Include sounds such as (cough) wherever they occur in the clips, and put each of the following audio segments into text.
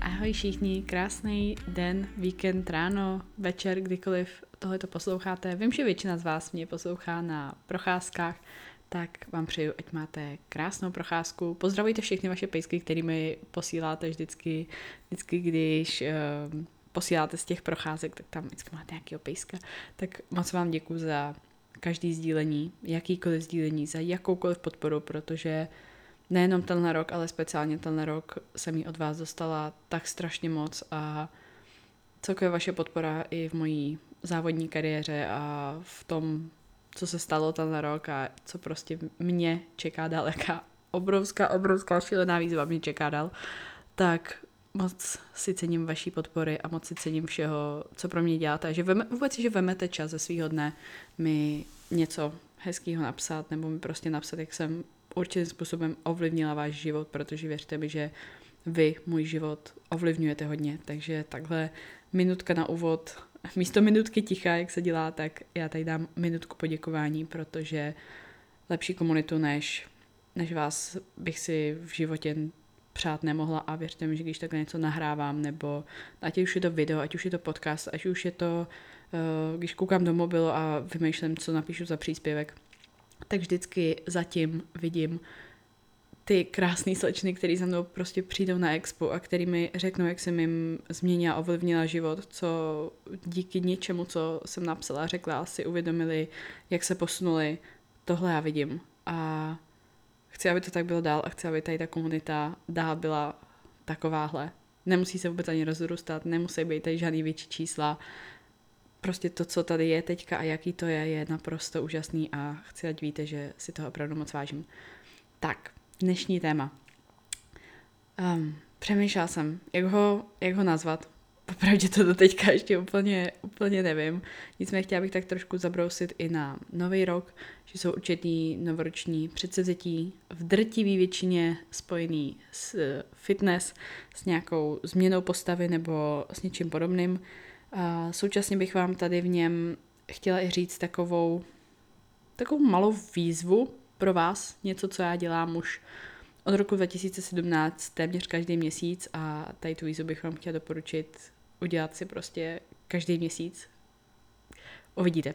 Ahoj všichni, krásný den, víkend, ráno, večer, kdykoliv tohle posloucháte. Vím, že většina z vás mě poslouchá na procházkách, tak vám přeju, ať máte krásnou procházku. Pozdravujte všechny vaše pejsky, který mi posíláte vždycky, vždycky když uh, posíláte z těch procházek, tak tam vždycky máte nějaký pejska. Tak moc vám děkuji za každý sdílení, jakýkoliv sdílení, za jakoukoliv podporu, protože nejenom tenhle rok, ale speciálně tenhle rok jsem ji od vás dostala tak strašně moc a celkově vaše podpora i v mojí závodní kariéře a v tom, co se stalo tenhle rok a co prostě mě čeká dál, (laughs) jaká obrovská, obrovská šílená výzva mě čeká dál, tak moc si cením vaší podpory a moc si cením všeho, co pro mě děláte. Že veme, vůbec, že vemete čas ze svého dne mi něco hezkého napsat, nebo mi prostě napsat, jak jsem určitým způsobem ovlivnila váš život, protože věřte mi, že vy můj život ovlivňujete hodně. Takže takhle minutka na úvod, místo minutky ticha, jak se dělá, tak já tady dám minutku poděkování, protože lepší komunitu než, než vás bych si v životě přát nemohla a věřte mi, že když takhle něco nahrávám, nebo ať už je to video, ať už je to podcast, ať už je to, když koukám do mobilu a vymýšlím, co napíšu za příspěvek, tak vždycky zatím vidím ty krásné slečny, které za mnou prostě přijdou na expo a který mi řeknou, jak jsem jim změnila, ovlivnila život, co díky něčemu, co jsem napsala, řekla, si uvědomili, jak se posunuli. Tohle já vidím. A chci, aby to tak bylo dál a chci, aby tady ta komunita dál byla takováhle. Nemusí se vůbec ani rozrůstat, nemusí být tady žádný větší čísla. Prostě to, co tady je teďka a jaký to je, je naprosto úžasný a chci, ať víte, že si toho opravdu moc vážím. Tak, dnešní téma. Um, přemýšlela jsem, jak ho, jak ho nazvat. Popravdě to do teďka ještě úplně, úplně nevím. Nicméně chtěla bych tak trošku zabrousit i na nový rok, že jsou určitý novoroční předsevzetí v drtivý většině spojený s eh, fitness, s nějakou změnou postavy nebo s něčím podobným. A současně bych vám tady v něm chtěla i říct takovou, takovou malou výzvu pro vás, něco, co já dělám už od roku 2017 téměř každý měsíc a tady tu výzvu bych vám chtěla doporučit udělat si prostě každý měsíc. Uvidíte.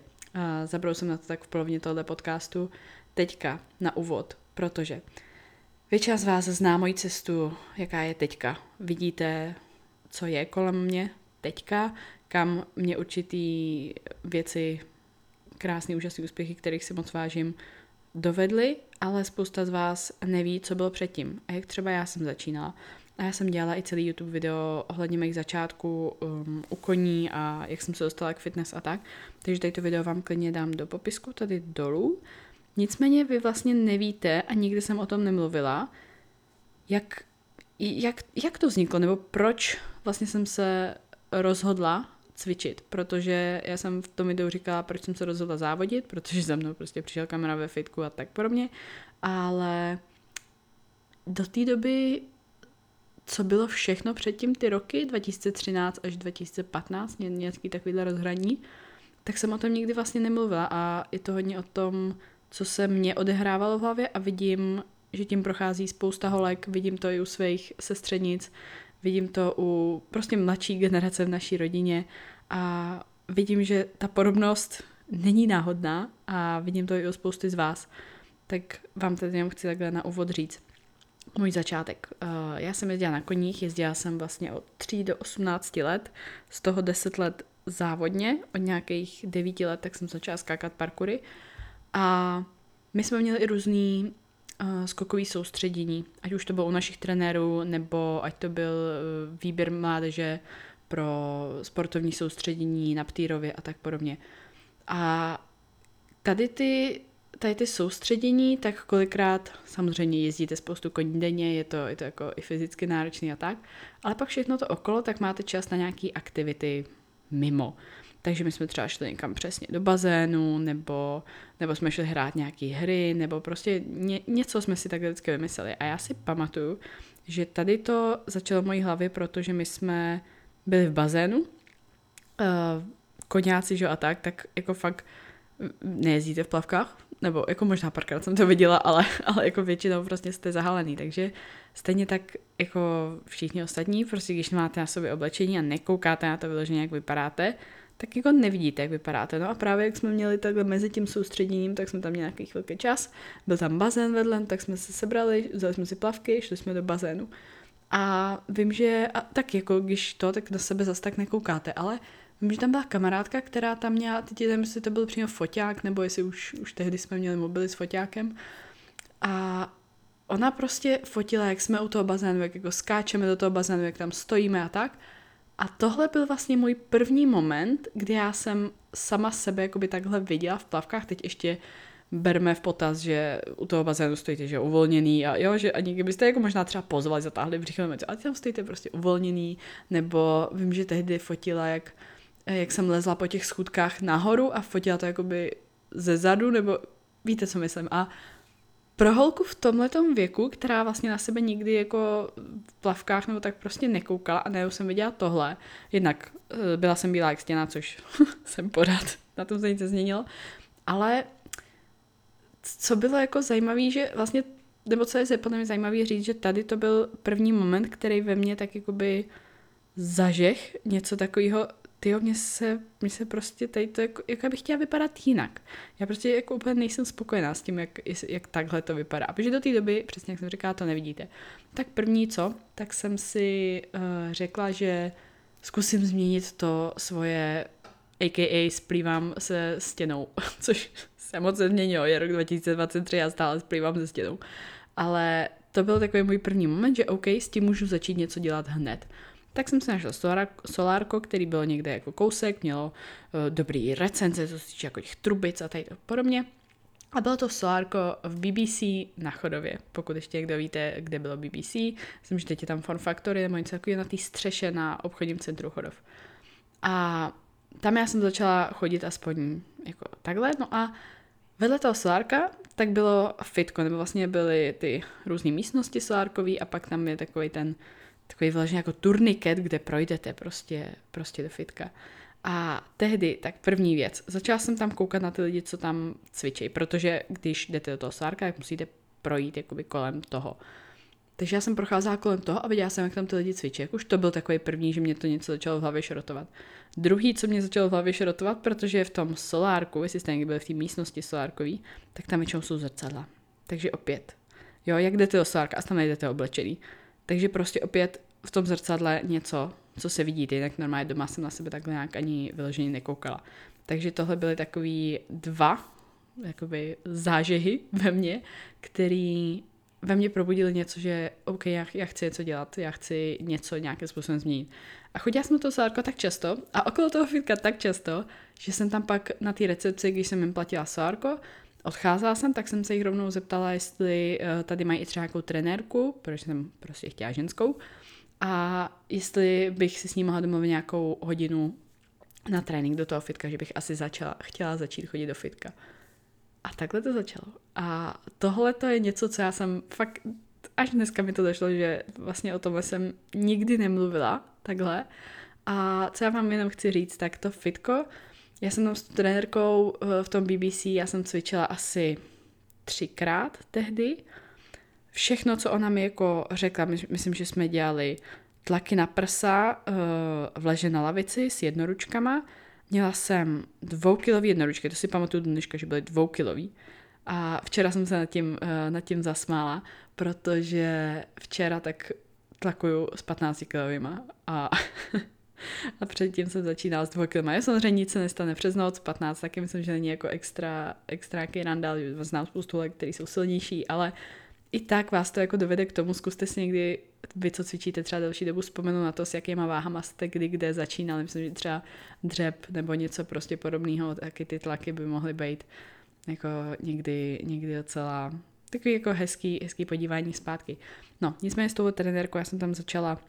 Zabrou jsem na to tak v polovině tohle podcastu. Teďka na úvod, protože většina z vás zná moji cestu, jaká je teďka. Vidíte, co je kolem mě teďka, kam mě určitý věci, krásné, úžasné úspěchy, kterých si moc vážím, dovedly, ale spousta z vás neví, co bylo předtím a jak třeba já jsem začínala. A já jsem dělala i celý YouTube video ohledně mých začátků um, u koní a jak jsem se dostala k fitness a tak. Takže tady to video vám klidně dám do popisku tady dolů. Nicméně vy vlastně nevíte a nikdy jsem o tom nemluvila, jak, jak, jak to vzniklo, nebo proč vlastně jsem se rozhodla cvičit, protože já jsem v tom videu říkala, proč jsem se rozhodla závodit, protože za mnou prostě přišel kamera ve fitku a tak podobně, ale do té doby co bylo všechno předtím ty roky, 2013 až 2015, nějaký takovýhle rozhraní, tak jsem o tom nikdy vlastně nemluvila a je to hodně o tom, co se mě odehrávalo v hlavě a vidím, že tím prochází spousta holek, vidím to i u svých sestřenic, vidím to u prostě mladší generace v naší rodině a vidím, že ta podobnost není náhodná a vidím to i u spousty z vás. Tak vám tady jenom chci takhle na úvod říct můj začátek. Uh, já jsem jezdila na koních, jezdila jsem vlastně od 3 do 18 let, z toho 10 let závodně, od nějakých 9 let tak jsem začala skákat parkury a my jsme měli i různý skokový soustředění, ať už to bylo u našich trenérů, nebo ať to byl uh, výběr mládeže pro sportovní soustředění na Ptýrově a tak podobně. A tady ty tady ty soustředění, tak kolikrát samozřejmě jezdíte spoustu koní denně, je to, je to jako i fyzicky náročný a tak, ale pak všechno to okolo, tak máte čas na nějaké aktivity mimo. Takže my jsme třeba šli někam přesně do bazénu, nebo, nebo jsme šli hrát nějaké hry, nebo prostě ně, něco jsme si takhle vždycky vymysleli. A já si pamatuju, že tady to začalo v mojí hlavě, protože my jsme byli v bazénu, uh, koňáci, že a tak, tak jako fakt nejezdíte v plavkách, nebo jako možná párkrát jsem to viděla, ale, (laughs) ale jako většinou prostě jste zahalený, takže stejně tak jako všichni ostatní, prostě když máte na sobě oblečení a nekoukáte na to vyloženě, jak vypadáte, tak jako nevidíte, jak vypadáte. No a právě jak jsme měli takhle mezi tím soustředěním, tak jsme tam měli nějaký chvilky čas, byl tam bazén vedle, tak jsme se sebrali, vzali jsme si plavky, šli jsme do bazénu. A vím, že a tak jako když to, tak na sebe zase tak nekoukáte, ale vím, že tam byla kamarádka, která tam měla, teď nevím, jestli to byl přímo foťák, nebo jestli už, už tehdy jsme měli mobily s foťákem. A ona prostě fotila, jak jsme u toho bazénu, jak jako skáčeme do toho bazénu, jak tam stojíme a tak. A tohle byl vlastně můj první moment, kdy já jsem sama sebe jakoby takhle viděla v plavkách, teď ještě berme v potaz, že u toho bazénu stojíte, že uvolněný a jo, že ani kdybyste jako možná třeba pozvali, zatáhli břicho, a tam stojíte prostě uvolněný, nebo vím, že tehdy fotila, jak, jak jsem lezla po těch schůdkách nahoru a fotila to jakoby ze zadu, nebo víte, co myslím. A pro holku v tomhletom věku, která vlastně na sebe nikdy jako v plavkách nebo tak prostě nekoukala a najednou jsem viděla tohle, jednak eh, byla jsem bílá jak stěna, což (laughs) jsem pořád, (laughs) na tom se nic změnilo, ale co bylo jako zajímavé, že vlastně, nebo co je podle mě zajímavé říct, že tady to byl první moment, který ve mně tak jakoby zažeh něco takového, tyjo, mně se, mně se prostě tady to, jako, jako bych chtěla vypadat jinak. Já prostě jako úplně nejsem spokojená s tím, jak, jak takhle to vypadá. Protože do té doby, přesně jak jsem říkala, to nevidíte. Tak první co, tak jsem si uh, řekla, že zkusím změnit to svoje a.k.a. splývám se stěnou, (laughs) což se moc změnilo, je rok 2023 a stále splývám se stěnou. Ale to byl takový můj první moment, že OK, s tím můžu začít něco dělat hned. Tak jsem si našel solárko, který byl někde jako kousek, mělo uh, dobrý recenze, co se týče jako těch trubic a tady podobně. A bylo to solárko v BBC na Chodově, pokud ještě někdo víte, kde bylo BBC. Myslím, že teď je tam Fun Factory nebo něco takového na té střeše na obchodním centru Chodov. A tam já jsem začala chodit aspoň jako takhle, no a vedle toho solárka tak bylo fitko, nebo vlastně byly ty různé místnosti solárkový a pak tam je takový ten takový vlastně jako turniket, kde projdete prostě, prostě do fitka. A tehdy, tak první věc, začala jsem tam koukat na ty lidi, co tam cvičí, protože když jdete do toho sárka, tak musíte projít jakoby kolem toho. Takže já jsem procházela kolem toho a viděla jsem, jak tam ty lidi cvičí. Jak už to byl takový první, že mě to něco začalo v hlavě šrotovat. Druhý, co mě začalo v hlavě šrotovat, protože v tom solárku, jestli jste někdy byli v té místnosti solárkový, tak tam většinou jsou zrcadla. Takže opět, jo, jak jdete do solárka a tam najdete oblečený. Takže prostě opět v tom zrcadle něco, co se vidíte, jinak normálně doma jsem na sebe takhle nějak ani vyloženě nekoukala. Takže tohle byly takový dva jakoby zážehy ve mně, který ve mně probudili něco, že OK, já, já chci něco dělat, já chci něco nějakým způsobem změnit. A chodila jsem do toho tak často a okolo toho fitka tak často, že jsem tam pak na té recepci, když jsem jim platila sárko, odcházela jsem, tak jsem se jich rovnou zeptala, jestli uh, tady mají i třeba nějakou trenérku, protože jsem prostě chtěla ženskou, a jestli bych si s ní mohla domluvit nějakou hodinu na trénink do toho fitka, že bych asi začala, chtěla začít chodit do fitka. A takhle to začalo. A tohle to je něco, co já jsem fakt, až dneska mi to došlo, že vlastně o tomhle jsem nikdy nemluvila, takhle. A co já vám jenom chci říct, tak to fitko, já jsem tam s trenérkou eh, v tom BBC, já jsem cvičila asi třikrát tehdy. Všechno, co ona mi jako řekla, myslím, že jsme dělali tlaky na prsa uh, v leže na lavici s jednoručkama. Měla jsem dvoukilový jednoručky, to si pamatuju dneška, že byly dvoukilový. A včera jsem se nad tím, uh, nad tím zasmála, protože včera tak tlakuju s 15 kilovýma a, (laughs) (laughs) a předtím jsem začínala s dvou kiloma. Já samozřejmě nic se nestane přes noc, 15 taky myslím, že není jako extra, extra randál, znám spoustu let, který jsou silnější, ale i tak vás to jako dovede k tomu, zkuste si někdy, vy co cvičíte třeba delší dobu, vzpomenout na to, s jakýma váhama jste kdy kde začínali. Myslím, že třeba dřep nebo něco prostě podobného, taky ty tlaky by mohly být jako někdy, někdy docela takový jako hezký, hezký podívání zpátky. No, nicméně s tou trenérkou já jsem tam začala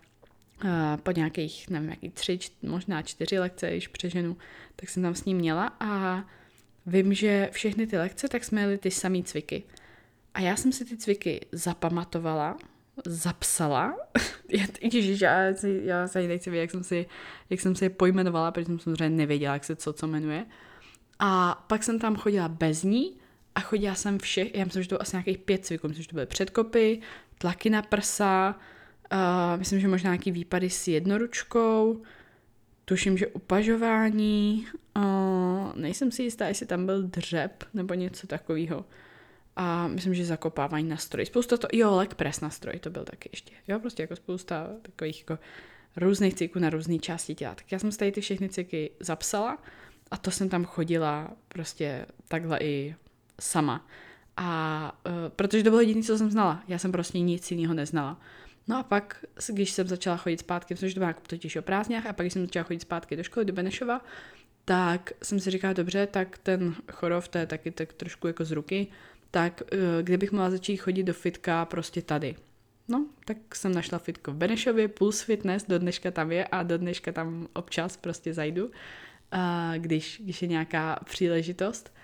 po nějakých, nevím, jaký tři, možná čtyři lekce, již přeženu, tak jsem tam s ním měla a vím, že všechny ty lekce, tak jsme jeli ty samý cviky. A já jsem si ty cviky zapamatovala, zapsala. Ježiš, (laughs) já, já se nechci vědět, jak jsem si, jak jsem si je pojmenovala, protože jsem samozřejmě nevěděla, jak se co co jmenuje. A pak jsem tam chodila bez ní a chodila jsem všech, já myslím, že to asi nějakých pět cviků, myslím, že to byly předkopy, tlaky na prsa, myslím, že možná nějaký výpady s jednoručkou, tuším, že upažování, uh, nejsem si jistá, jestli tam byl dřep nebo něco takového. A myslím, že zakopávání na stroj. Spousta to, jo, leg press na stroj, to byl taky ještě. Jo, prostě jako spousta takových jako různých cyklů na různé části těla. Tak já jsem si tady ty všechny cykly zapsala a to jsem tam chodila prostě takhle i sama. A uh, protože to bylo jediné, co jsem znala. Já jsem prostě nic jiného neznala. No a pak, když jsem začala chodit zpátky, protože to bylo jako totiž o prázdnách, a pak, když jsem začala chodit zpátky do školy, do Benešova, tak jsem si říkala, dobře, tak ten chorov, to je taky tak trošku jako z ruky, tak uh, kde bych mohla začít chodit do fitka prostě tady. No, tak jsem našla fitko v Benešově, Puls Fitness, do dneška tam je a do dneška tam občas prostě zajdu, uh, když, když je nějaká příležitost.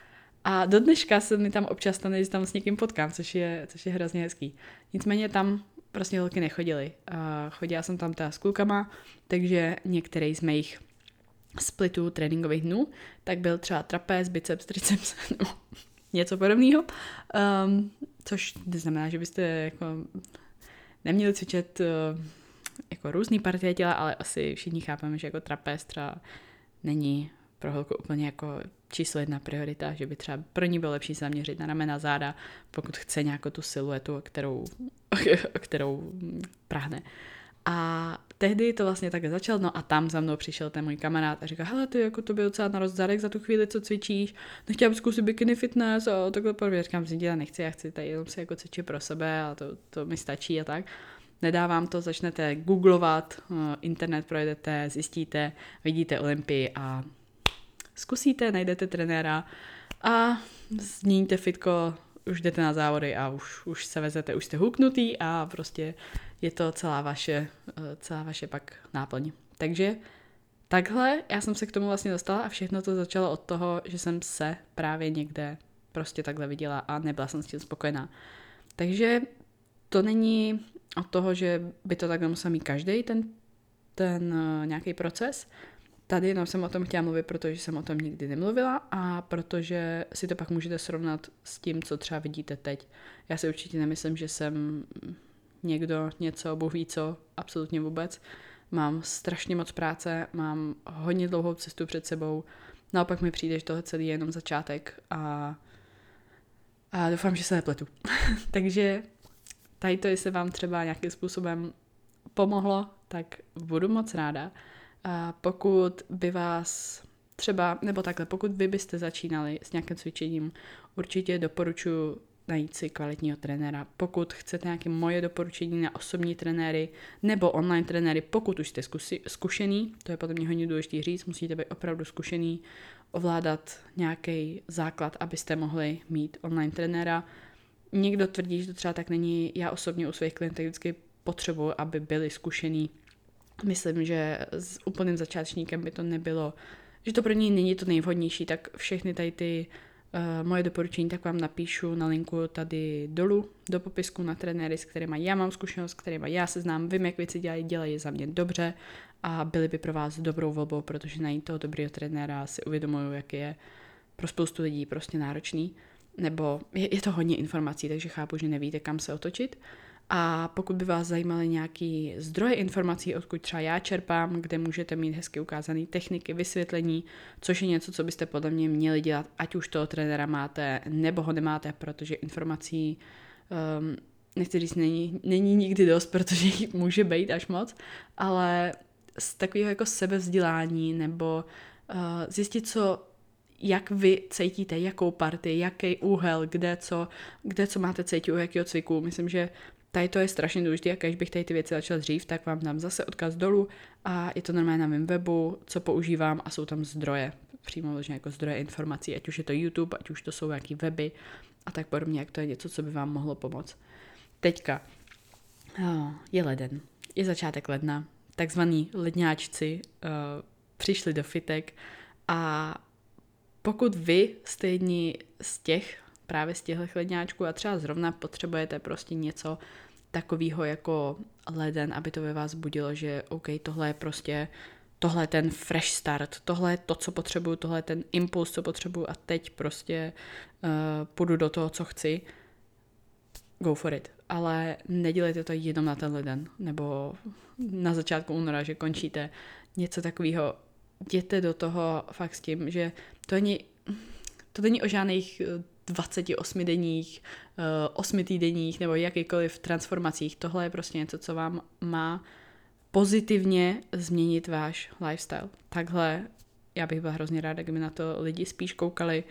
A do dneška se mi tam občas stane, že tam s někým potkám, což je, což je hrozně hezký. Nicméně tam prostě holky nechodily. Chodila jsem tam teda s klukama, takže některý z mých splitů tréninkových dnů, tak byl třeba trapez, biceps, triceps, (laughs) nebo něco podobného. Um, což neznamená, že byste jako neměli cvičit uh, jako různý partie těla, ale asi všichni chápeme, že jako trapez třeba není pro holku úplně jako číslo jedna priorita, že by třeba pro ní bylo lepší zaměřit na ramena, záda, pokud chce nějakou tu siluetu, kterou, (laughs) kterou prahne. A tehdy to vlastně tak začal, no a tam za mnou přišel ten můj kamarád a říkal, hele, ty jako to byl docela narost zadek za tu chvíli, co cvičíš, nechtěla bych zkusit bikini fitness a takhle podobně. Říkám, že já nechci, já chci tady jenom si jako cvičit pro sebe a to, to mi stačí a tak. Nedávám to, začnete googlovat, eh, internet projedete, zjistíte, vidíte Olympii a zkusíte, najdete trenéra a zníte fitko, už jdete na závody a už, už se vezete, už jste huknutý a prostě je to celá vaše, eh, celá vaše pak náplň. Takže takhle já jsem se k tomu vlastně dostala a všechno to začalo od toho, že jsem se právě někde prostě takhle viděla a nebyla jsem s tím spokojená. Takže to není od toho, že by to takhle musel mít každý ten, ten uh, nějaký proces, Tady jenom jsem o tom chtěla mluvit, protože jsem o tom nikdy nemluvila a protože si to pak můžete srovnat s tím, co třeba vidíte teď. Já si určitě nemyslím, že jsem někdo, něco, Bůh ví co, absolutně vůbec. Mám strašně moc práce, mám hodně dlouhou cestu před sebou. Naopak mi přijde, že tohle celý je jenom začátek a, a doufám, že se nepletu. (laughs) Takže tady to, jestli vám třeba nějakým způsobem pomohlo, tak budu moc ráda. A pokud by vás třeba, nebo takhle, pokud vy byste začínali s nějakým cvičením, určitě doporučuji najít si kvalitního trenéra. Pokud chcete nějaké moje doporučení na osobní trenéry nebo online trenéry, pokud už jste zkusi, zkušený, to je podle mě hodně důležité říct, musíte být opravdu zkušený, ovládat nějaký základ, abyste mohli mít online trenéra. Někdo tvrdí, že to třeba tak není. Já osobně u svých klientů vždycky potřebuji, aby byli zkušení myslím, že s úplným začátečníkem by to nebylo, že to pro něj není to nejvhodnější, tak všechny tady ty uh, moje doporučení tak vám napíšu na linku tady dolů do popisku na trenéry, s kterými já mám zkušenost, s kterými já se znám, vím, jak věci dělají, dělají za mě dobře a byly by pro vás dobrou volbou, protože najít toho dobrého trenéra si uvědomuju, jak je pro spoustu lidí prostě náročný, nebo je, je to hodně informací, takže chápu, že nevíte, kam se otočit. Uh, a pokud by vás zajímaly nějaký zdroje informací, odkud třeba já čerpám, kde můžete mít hezky ukázané techniky, vysvětlení, což je něco, co byste podle mě měli dělat, ať už toho trenéra máte nebo ho nemáte, protože informací, um, nechci říct, není, není nikdy dost, protože jich může být až moc, ale z takového jako sebevzdělání nebo uh, zjistit, co jak vy cítíte, jakou partii, jaký úhel, kde co, kde co máte cítit u jakého cviku. Myslím, že Tady to je strašně důležité a když bych tady ty věci začal dřív, tak vám dám zase odkaz dolů a je to normálně na mém webu, co používám a jsou tam zdroje, přímo vlastně jako zdroje informací, ať už je to YouTube, ať už to jsou nějaký weby a tak podobně, jak to je něco, co by vám mohlo pomoct. Teďka oh, je leden, je začátek ledna, takzvaní ledňáčci uh, přišli do fitek a pokud vy jste jedni z těch, právě z těchto ledňáčků a třeba zrovna potřebujete prostě něco takového jako leden, aby to ve vás budilo, že OK, tohle je prostě tohle je ten fresh start, tohle je to, co potřebuju, tohle je ten impuls, co potřebuju a teď prostě uh, půjdu do toho, co chci, go for it. Ale nedělejte to jenom na tenhle den, nebo na začátku února, že končíte něco takového. Jděte do toho fakt s tím, že to není, to není o žádných 28 denních, 8 týdenních nebo jakýkoliv transformacích. Tohle je prostě něco, co vám má pozitivně změnit váš lifestyle. Takhle já bych byla hrozně ráda, kdyby na to lidi spíš koukali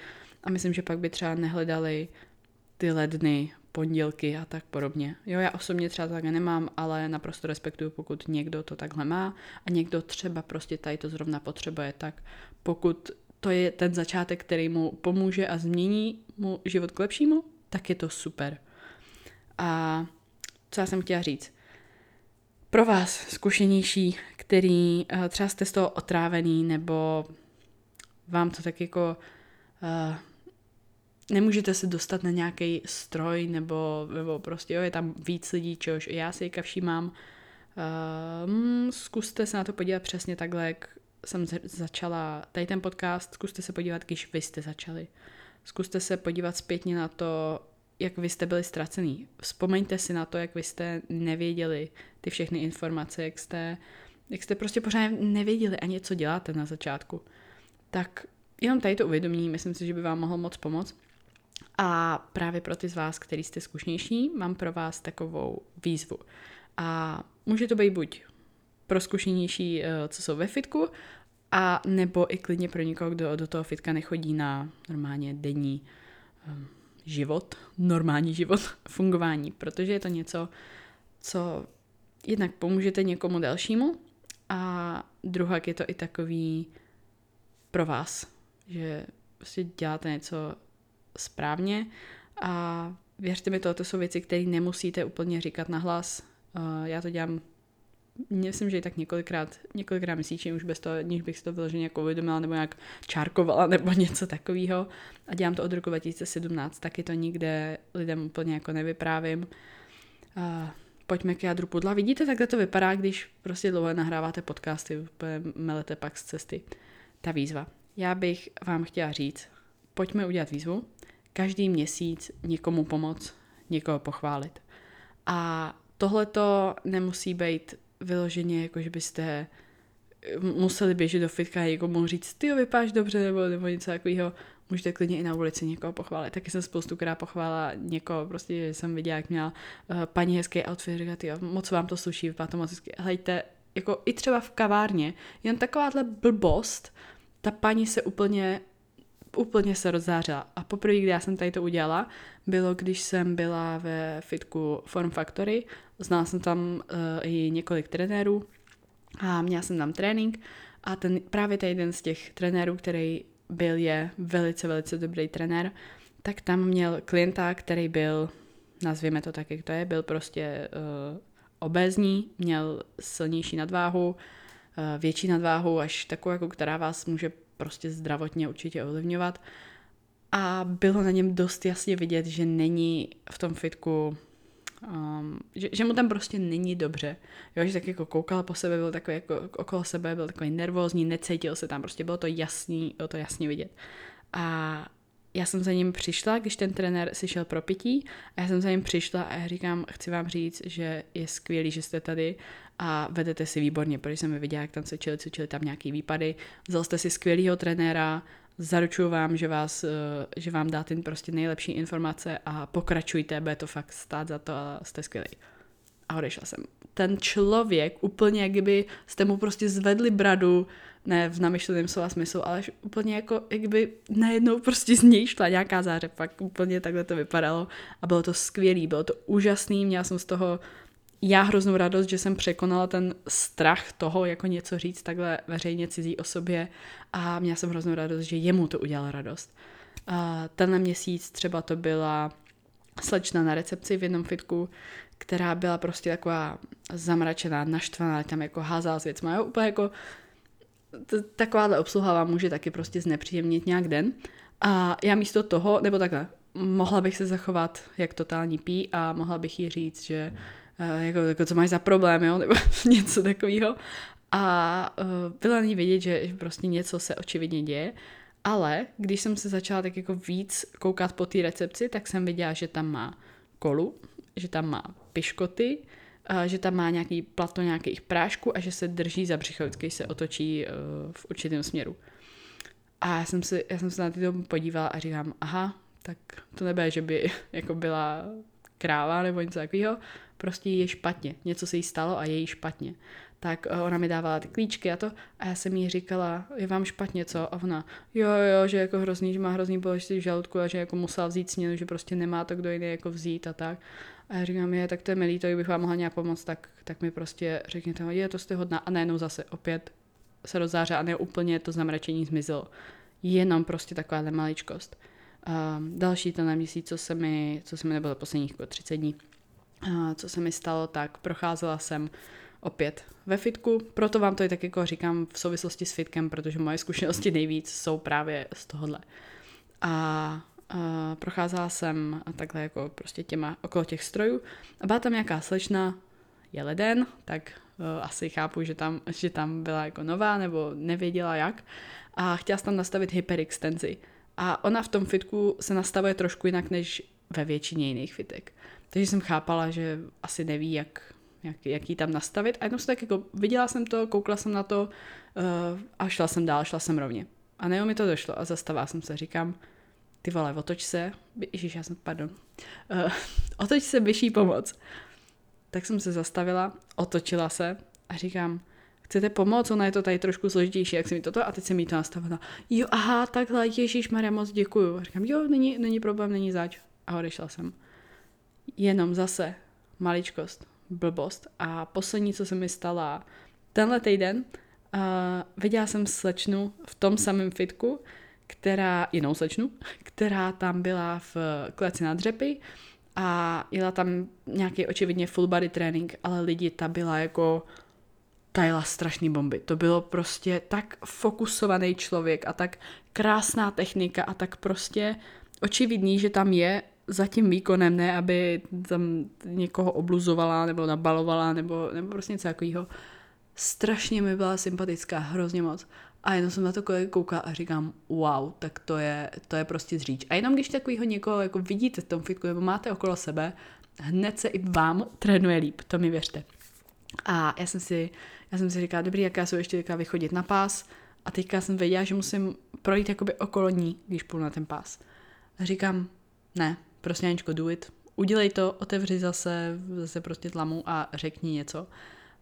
a myslím, že pak by třeba nehledali ty ledny, pondělky a tak podobně. Jo, já osobně třeba takhle nemám, ale naprosto respektuju, pokud někdo to takhle má a někdo třeba prostě tady to zrovna potřebuje, tak pokud to je ten začátek, který mu pomůže a změní mu život k lepšímu, tak je to super. A co já jsem chtěla říct? Pro vás zkušenější, který uh, třeba jste z toho otrávený, nebo vám to tak jako uh, nemůžete se dostat na nějaký stroj, nebo, nebo prostě jo, je tam víc lidí, čehož já si jika všímám. Uh, zkuste se na to podívat přesně takhle, jak jsem začala tady ten podcast, zkuste se podívat, když vy jste začali. Zkuste se podívat zpětně na to, jak vy jste byli ztracený. Vzpomeňte si na to, jak vy jste nevěděli ty všechny informace, jak jste, jak jste prostě pořád nevěděli ani, co děláte na začátku. Tak jenom tady to uvědomí, myslím si, že by vám mohlo moc pomoct. A právě pro ty z vás, který jste zkušenější, mám pro vás takovou výzvu. A může to být buď pro zkušenější, eh, co jsou ve fitku, a nebo i klidně pro někoho, kdo do toho fitka nechodí na normálně denní um, život, normální život, (laughs) fungování, protože je to něco, co jednak pomůžete někomu dalšímu a druhak je to i takový pro vás, že prostě děláte něco správně a věřte mi to, to jsou věci, které nemusíte úplně říkat na hlas. Uh, já to dělám myslím, že i tak několikrát, několikrát měsíčně už bez toho, aniž bych si to vyloženě jako uvědomila nebo nějak čárkovala nebo (laughs) něco takového. A dělám to od roku 2017, taky to nikde lidem úplně jako nevyprávím. Uh, pojďme k jádru pudla. Vidíte, takhle to vypadá, když prostě dlouho nahráváte podcasty, úplně melete pak z cesty. Ta výzva. Já bych vám chtěla říct, pojďme udělat výzvu, každý měsíc někomu pomoct, někoho pochválit. A tohle to nemusí být vyloženě, jako že byste museli běžet do fitka a někomu říct, ty vypadáš dobře, nebo, nebo něco takového. Můžete klidně i na ulici někoho pochválit. Taky jsem spoustu krát pochválila někoho, prostě že jsem viděla, jak měla uh, paní hezký outfit, říkat, jo, moc vám to sluší, vypadá to moc hezky. Hejte, jako i třeba v kavárně, jen takováhle blbost, ta paní se úplně úplně se rozzářila. A poprvé, kdy já jsem tady to udělala, bylo, když jsem byla ve fitku Form Factory. Znala jsem tam uh, i několik trenérů a měla jsem tam trénink a ten, právě ten jeden z těch trenérů, který byl je velice, velice dobrý trenér, tak tam měl klienta, který byl, nazvěme to tak, jak to je, byl prostě uh, obézní, měl silnější nadváhu, uh, větší nadváhu, až takovou, jako která vás může prostě zdravotně určitě ovlivňovat. A bylo na něm dost jasně vidět, že není v tom fitku, um, že, že mu tam prostě není dobře. Jo, že tak jako koukal po sebe, byl takový jako okolo sebe, byl takový nervózní, necítil se tam, prostě bylo to jasný, bylo to jasně vidět. A já jsem za ním přišla, když ten trenér si šel pro pití a já jsem za ním přišla a já říkám, chci vám říct, že je skvělý, že jste tady a vedete si výborně, protože jsem viděla, jak tam cvičili, cvičili tam nějaký výpady. Vzal jste si skvělého trenéra, zaručuju vám, že, vás, eh, že vám dá ten prostě nejlepší informace a pokračujte, bude to fakt stát za to a jste skvělý. A odešla jsem. Ten člověk, úplně jak kdyby jste mu prostě zvedli bradu, ne v namyšleném slova smyslu, ale úplně jako, jak by najednou prostě z něj šla nějaká záře, pak úplně takhle to vypadalo. A bylo to skvělý, bylo to úžasný, měla jsem z toho já hroznou radost, že jsem překonala ten strach toho, jako něco říct takhle veřejně cizí osobě a měla jsem hroznou radost, že jemu to udělalo radost. A tenhle měsíc třeba to byla slečna na recepci v jednom fitku, která byla prostě taková zamračená, naštvaná, tam jako házala s věcma, jo, úplně jako takováhle obsluha vám může taky prostě znepříjemnit nějak den. A já místo toho, nebo takhle, mohla bych se zachovat jak totální pí a mohla bych jí říct, že uh, jako, jako co máš za problém, jo, nebo (laughs) něco takového. a uh, byla ní vidět, že, že prostě něco se očividně děje. Ale když jsem se začala tak jako víc koukat po té recepci, tak jsem viděla, že tam má kolu, že tam má piškoty, že tam má nějaký plato nějakých prášků a že se drží za břicho, když se otočí uh, v určitém směru. A já jsem, se, já jsem se na ty podívala a říkám, aha, tak to nebude, že by (laughs) jako byla kráva nebo něco takového, prostě je špatně, něco se jí stalo a je jí špatně. Tak eh, ona mi dávala ty klíčky a to a já jsem jí říkala, je vám špatně, co? A ona, jo, jo, že jako hrozný, že má hrozný bolesti v žaludku a že jako musela vzít směnu, že prostě nemá to kdo jiný jako vzít a tak. A já říkám, je, tak to je milý, to bych vám mohla nějak pomoct, tak, tak mi prostě řekněte, je, to jste hodná. A najednou zase opět se rozzáře a ne úplně to zamračení zmizelo. Jenom prostě taková maličkost. Um, další ten měsíc, co se mi, co se mi nebylo posledních jako 30 dní, uh, co se mi stalo, tak procházela jsem opět ve fitku, proto vám to i tak jako říkám v souvislosti s fitkem, protože moje zkušenosti nejvíc jsou právě z tohohle. A uh, procházela jsem takhle jako prostě těma okolo těch strojů a byla tam nějaká slečna, je leden, tak uh, asi chápu, že tam, že tam byla jako nová nebo nevěděla jak a chtěla tam nastavit hyperextenzi. A ona v tom fitku se nastavuje trošku jinak než ve většině jiných fitek. Takže jsem chápala, že asi neví, jak, jak, jak jí tam nastavit. A jednou se tak jako viděla jsem to, koukla jsem na to uh, a šla jsem dál, šla jsem rovně. A nebo mi to došlo a zastavila jsem se, říkám, ty vole, otoč se, ježiš, já jsem, pardon, uh, otoč se, vyšší pomoc. Tak jsem se zastavila, otočila se a říkám, chcete pomoct, ona je to tady trošku složitější, jak se mi toto, a teď se mi to nastavila. Jo, aha, takhle, Ježíš Maria, moc děkuju. A říkám, jo, není, není problém, není zač. A odešla jsem. Jenom zase maličkost, blbost. A poslední, co se mi stala tenhle týden, uh, viděla jsem slečnu v tom samém fitku, která, jinou slečnu, která tam byla v kleci na dřepy a jela tam nějaký očividně full body training, ale lidi, ta byla jako ta jela strašný bomby. To bylo prostě tak fokusovaný člověk a tak krásná technika a tak prostě očividný, že tam je za tím výkonem, ne aby tam někoho obluzovala nebo nabalovala nebo, nebo prostě něco takového. Strašně mi byla sympatická, hrozně moc. A jenom jsem na to koukala a říkám, wow, tak to je, to je prostě zříč. A jenom když takovýho někoho jako vidíte v tom fitku nebo máte okolo sebe, hned se i vám trénuje líp, to mi věřte. A já jsem si, já jsem si říkala, dobrý, jaká jsou ještě teďka vychodit na pás. A teďka jsem věděla, že musím projít jakoby okolo ní, když půjdu na ten pás. A říkám, ne, prostě Aničko, do it. Udělej to, otevři zase, zase prostě tlamu a řekni něco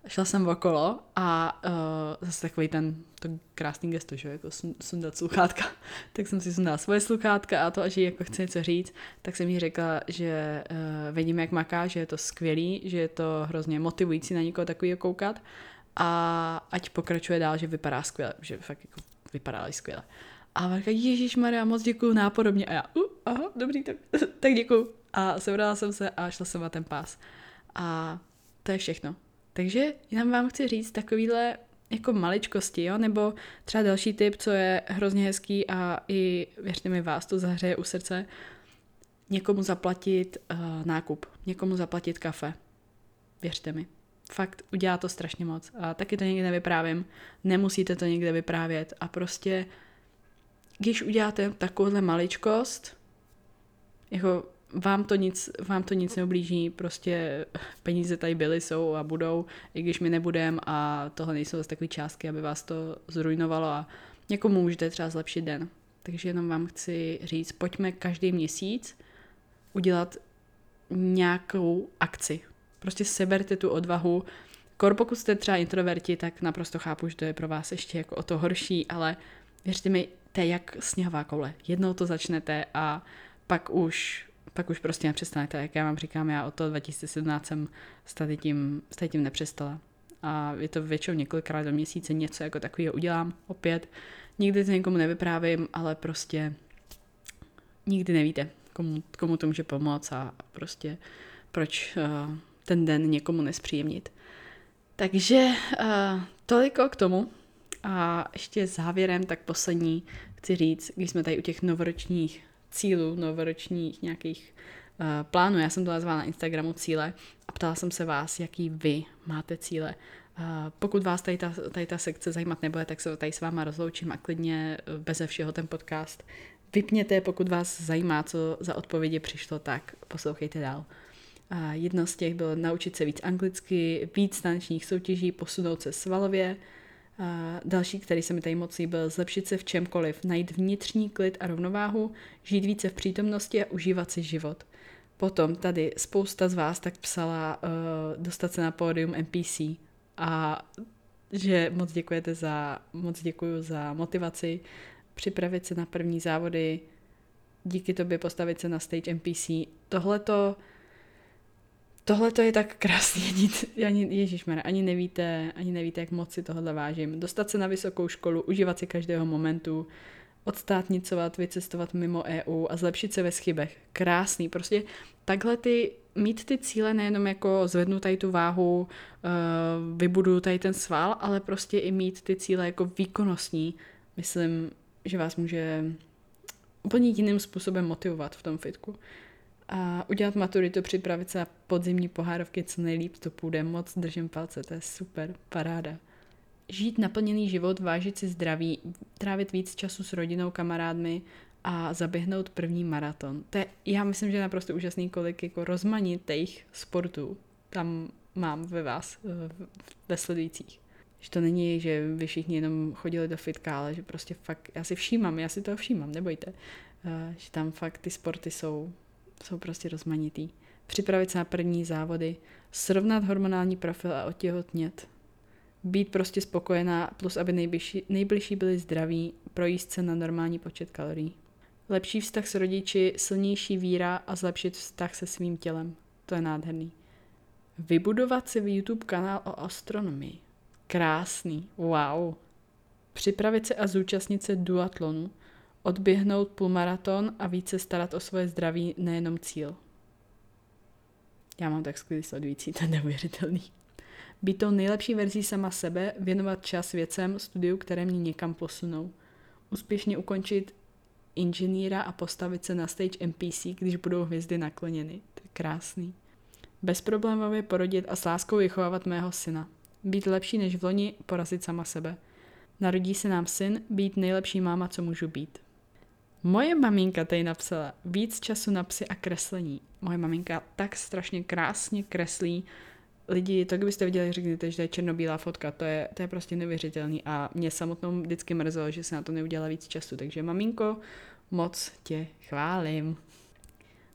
šla jsem okolo a uh, zase takový ten, to krásný gesto, že jako sundat sluchátka. (laughs) tak jsem si sundala svoje sluchátka a to, že jako chce něco říct, tak jsem jí řekla, že uh, vidím, jak maká, že je to skvělý, že je to hrozně motivující na někoho takového koukat a ať pokračuje dál, že vypadá skvěle, že fakt jako vypadá skvěle. A říká, Ježíš Maria, moc děkuju nápodobně. A já, uh, aha, dobrý, tak, (laughs) tak děkuju. A sebrala jsem se a šla jsem na ten pás. A to je všechno. Takže jenom vám chci říct takovýhle jako maličkosti, jo? nebo třeba další tip, co je hrozně hezký a i, věřte mi, vás to zahřeje u srdce, někomu zaplatit uh, nákup, někomu zaplatit kafe. Věřte mi. Fakt udělá to strašně moc. A taky to někde nevyprávím. Nemusíte to někde vyprávět. A prostě, když uděláte takovouhle maličkost, jako vám to nic, vám to nic neoblíží, prostě peníze tady byly, jsou a budou, i když my nebudeme a tohle nejsou zase takové částky, aby vás to zrujnovalo a někomu můžete třeba zlepšit den. Takže jenom vám chci říct, pojďme každý měsíc udělat nějakou akci. Prostě seberte tu odvahu. Kor pokud jste třeba introverti, tak naprosto chápu, že to je pro vás ještě jako o to horší, ale věřte mi, to je jak sněhová koule. Jednou to začnete a pak už pak už prostě nepřestanete. Jak já vám říkám, já od toho 2017 jsem s tím, s tím nepřestala. A je to většinou několikrát do měsíce něco jako takového udělám opět. Nikdy to někomu nevyprávím, ale prostě nikdy nevíte, komu, komu to může pomoct a prostě proč uh, ten den někomu nespříjemnit. Takže uh, toliko k tomu. A ještě závěrem, tak poslední chci říct, když jsme tady u těch novoročních cílů novoročních nějakých uh, plánů. Já jsem to nazvala na Instagramu cíle a ptala jsem se vás, jaký vy máte cíle. pokud vás tady ta, tady ta sekce zajímat nebude, tak se tady s váma rozloučím a klidně eh, beze všeho ten podcast vypněte, pokud vás zajímá, co za odpovědi přišlo, tak poslouchejte dál. A jedno z těch bylo naučit se víc anglicky, víc tanečních soutěží, posunout se svalově. A další, který se mi tady moc líbil, zlepšit se v čemkoliv, najít vnitřní klid a rovnováhu, žít více v přítomnosti a užívat si život. Potom tady spousta z vás tak psala uh, dostat se na pódium NPC a že moc děkujete za, moc děkuju za motivaci, připravit se na první závody, díky tobě postavit se na stage NPC. Tohle to Tohle to je tak krásný, ani, ani ježišmar, ani nevíte, ani nevíte, jak moc si tohle vážím. Dostat se na vysokou školu, užívat si každého momentu, odstátnicovat, vycestovat mimo EU a zlepšit se ve schybech. Krásný, prostě takhle ty, mít ty cíle nejenom jako zvednu tady tu váhu, uh, vybudu tady ten sval, ale prostě i mít ty cíle jako výkonnostní, myslím, že vás může úplně jiným způsobem motivovat v tom fitku. A udělat maturitu, připravit se na podzimní pohárovky co nejlíp to půjde, moc držím palce, to je super, paráda. Žít naplněný život, vážit si zdraví, trávit víc času s rodinou, kamarádmi a zaběhnout první maraton. To je, já myslím, že je naprosto úžasný, kolik jako rozmanitých sportů tam mám ve vás, ve sledujících. Že to není, že vy všichni jenom chodili do fitka, ale že prostě fakt, já si všímám, já si toho všímám, nebojte, eh, že tam fakt ty sporty jsou, jsou prostě rozmanitý. Připravit se na první závody, srovnat hormonální profil a otěhotnět. Být prostě spokojená, plus aby nejbližší, nejbližší byli zdraví, projíst se na normální počet kalorií. Lepší vztah s rodiči, silnější víra a zlepšit vztah se svým tělem. To je nádherný. Vybudovat si v YouTube kanál o astronomii. Krásný, wow. Připravit se a zúčastnit se duatlonu, odběhnout půlmaraton a více starat o svoje zdraví, nejenom cíl. Já mám tak skvělý sledující, to je neuvěřitelný. Být tou nejlepší verzí sama sebe, věnovat čas věcem, studiu, které mě někam posunou. Úspěšně ukončit inženýra a postavit se na stage NPC, když budou hvězdy nakloněny. To je krásný. Bezproblémově porodit a s láskou vychovávat mého syna být lepší než v loni, porazit sama sebe. Narodí se nám syn, být nejlepší máma, co můžu být. Moje maminka tady napsala víc času na psy a kreslení. Moje maminka tak strašně krásně kreslí. Lidi, to kdybyste viděli, řekněte, že to je černobílá fotka, to je, to je prostě neuvěřitelný a mě samotnou vždycky mrzelo, že se na to neudělala víc času. Takže maminko, moc tě chválím.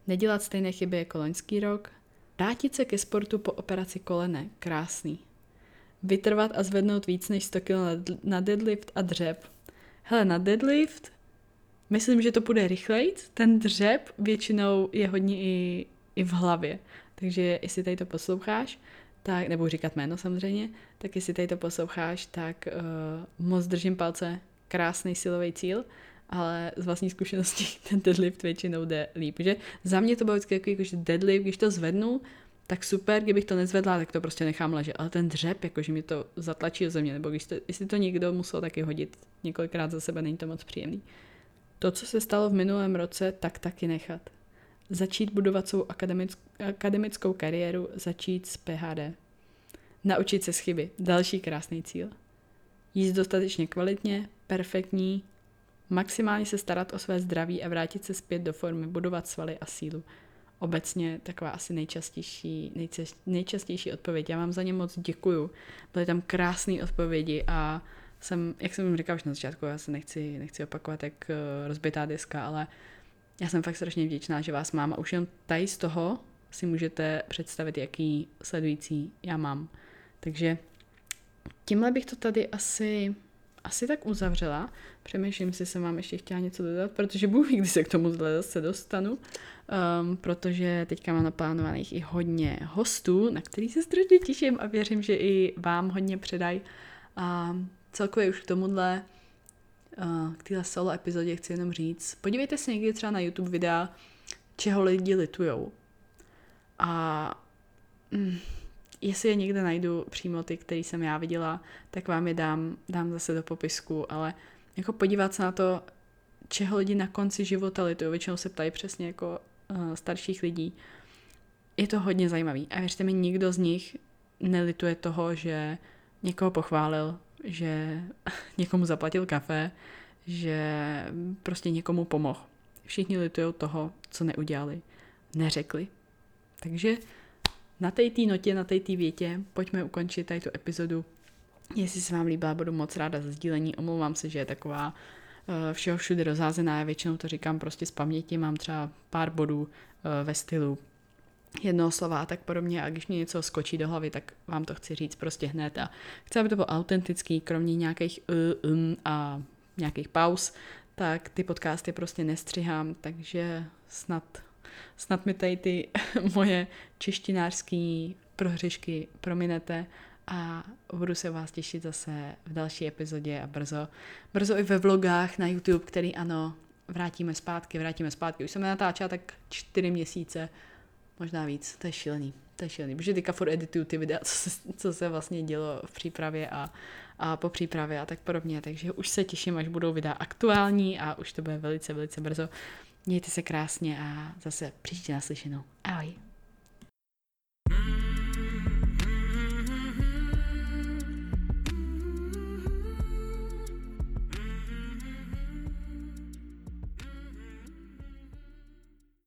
Nedělat stejné chyby jako loňský rok. Vrátit se ke sportu po operaci kolene. Krásný vytrvat a zvednout víc než 100 kg na deadlift a dřep. Hele, na deadlift myslím, že to půjde rychleji. Ten dřep většinou je hodně i, i v hlavě. Takže jestli tady to posloucháš, tak, nebo říkat jméno samozřejmě, tak jestli tady to posloucháš, tak uh, moc držím palce, krásný silový cíl, ale z vlastní zkušenosti (laughs) ten deadlift většinou jde líp. Že za mě to bylo vždycky jako, že deadlift, když to zvednu, tak super, kdybych to nezvedla, tak to prostě nechám ležet. Ale ten dřep, jakože mi to zatlačí do země, nebo když to, jestli to někdo musel taky hodit několikrát za sebe, není to moc příjemný. To, co se stalo v minulém roce, tak taky nechat. Začít budovat svou akademick, akademickou kariéru, začít s PHD. Naučit se chyby. Další krásný cíl. Jíst dostatečně kvalitně, perfektní, maximálně se starat o své zdraví a vrátit se zpět do formy, budovat svaly a sílu obecně taková asi nejčastější, nejčastější odpověď. Já vám za ně moc děkuju. Byly tam krásné odpovědi a jsem, jak jsem říkal už na začátku, já se nechci, nechci opakovat jak eh, rozbitá deska, ale já jsem fakt strašně vděčná, že vás mám a už jen tady z toho si můžete představit, jaký sledující já mám. Takže tímhle bych to tady asi asi tak uzavřela. Přemýšlím, jestli jsem vám ještě chtěla něco dodat, protože Bůh ví, kdy se k tomu zase dostanu, um, protože teďka mám naplánovaných i hodně hostů, na který se strašně těším a věřím, že i vám hodně předaj. A celkově už k tomuhle, uh, k téhle solo epizodě chci jenom říct, podívejte se někdy třeba na YouTube videa, čeho lidi litujou. A mm, jestli je někde najdu přímo ty, který jsem já viděla, tak vám je dám, dám zase do popisku, ale jako podívat se na to, čeho lidi na konci života litují, většinou se ptají přesně jako uh, starších lidí, je to hodně zajímavý. A věřte mi, nikdo z nich nelituje toho, že někoho pochválil, že (laughs) někomu zaplatil kafe, že prostě někomu pomohl. Všichni litují toho, co neudělali, neřekli. Takže na té notě, na té větě pojďme ukončit tady tu epizodu. Jestli se vám líbila, budu moc ráda za sdílení. Omlouvám se, že je taková uh, všeho všude rozházená. Já většinou to říkám prostě z paměti. Mám třeba pár bodů uh, ve stylu jednoho slova a tak podobně a když mě něco skočí do hlavy, tak vám to chci říct prostě hned a chci, aby to bylo autentický, kromě nějakých uh, um a nějakých pauz, tak ty podcasty prostě nestřihám, takže snad, snad mi tady ty (laughs) moje češtinářský prohřešky prominete a budu se vás těšit zase v další epizodě a brzo, brzo i ve vlogách na YouTube, který ano, vrátíme zpátky, vrátíme zpátky. Už jsem natáčela tak čtyři měsíce, možná víc, to je šílený, to je šílený, protože teďka furt edituju ty videa, co se, co se vlastně dělo v přípravě a, a po přípravě a tak podobně, takže už se těším, až budou videa aktuální a už to bude velice, velice brzo. Mějte se krásně a zase příště naslyšenou. Ahoj. Mm.